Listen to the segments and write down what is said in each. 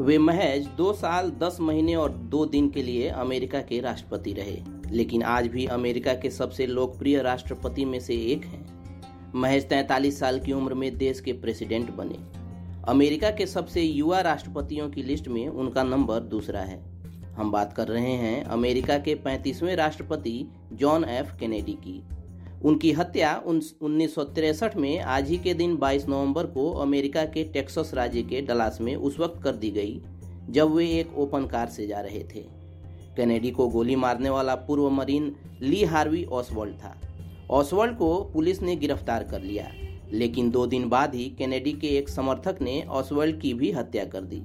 वे महज दो साल, दस महीने और दो दिन के लिए अमेरिका के राष्ट्रपति रहे। लेकिन आज भी अमेरिका के सबसे लोकप्रिय राष्ट्रपति में से एक हैं। महज तैंतालीस साल की उम्र में देश के प्रेसिडेंट बने। अमेरिका के सबसे युवा राष्ट्रपतियों की लिस्ट में उनका नंबर दूसरा है। हम बात कर रहे हैं अमेरिका के पैंतीसवें राष्ट्रपति जॉन एफ़. कैनेडी की। उनकी हत्या उन्नीस में आज ही के दिन 22 नवंबर को अमेरिका के टेक्सास राज्य के डलास में उस वक्त कर दी गई, जब वे एक ओपन कार से जा रहे थे। कैनेडी को गोली मारने वाला पूर्व मरीन ली हार्वी ऑसवर्ल्ड था। ऑसवर्ल्ड को पुलिस ने गिरफ़्तार कर लिया, लेकिन दो दिन बाद ही कैनेडी के एक समर्थक ने ऑसवर्ल्ड की भी हत्या कर दी।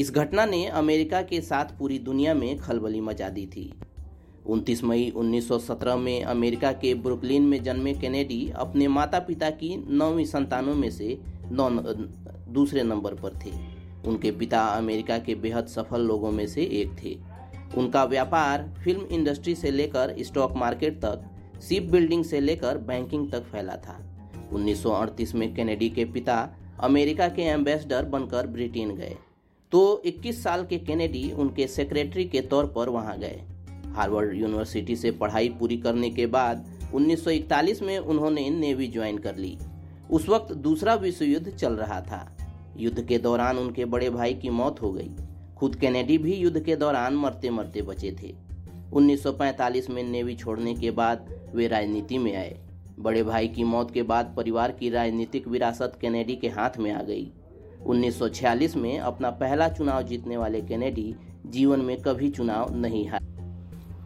इस घटना ने अमेरिका के साथ पूरी दुनिया में खलबली मचा दी थी। 29 मई 1917 में अमेरिका के ब्रुकलिन में जन्मे कैनेडी अपने माता पिता की नौवीं संतानों में से नौ दूसरे नंबर पर थे। उनके पिता अमेरिका के बेहद सफल लोगों में से एक थे। उनका व्यापार फ़िल्म इंडस्ट्री से लेकर स्टॉक मार्केट तक, शिप बिल्डिंग से लेकर बैंकिंग तक फैला था। 1938 में कैनेडी के पिता अमेरिका के एम्बेसडर बनकर ब्रिटेन गए। तो 21 साल के कैनेडी उनके सेक्रेटरी के तौर पर वहाँ गए। हार्वर्ड यूनिवर्सिटी से पढ़ाई पूरी करने के बाद 1941 में उन्होंने नेवी ज्वाइन कर ली। उस वक्त दूसरा विश्व युद्ध चल रहा था। युद्ध के दौरान उनके बड़े भाई की मौत हो गई। खुद कैनेडी भी युद्ध के दौरान मरते मरते बचे थे। 1945 में नेवी छोड़ने के बाद वे राजनीति में आए। बड़े भाई की मौत के बाद परिवार की राजनीतिक विरासत कैनेडी के हाथ में आ गई। 1946 में अपना पहला चुनाव जीतने वाले कैनेडी जीवन में कभी चुनाव नहीं हारे।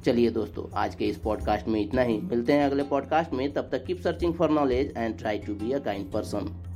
चलिए दोस्तों, आज के इस पॉडकास्ट में इतना ही। मिलते हैं अगले पॉडकास्ट में। तब तक keep searching for knowledge and try to be a kind person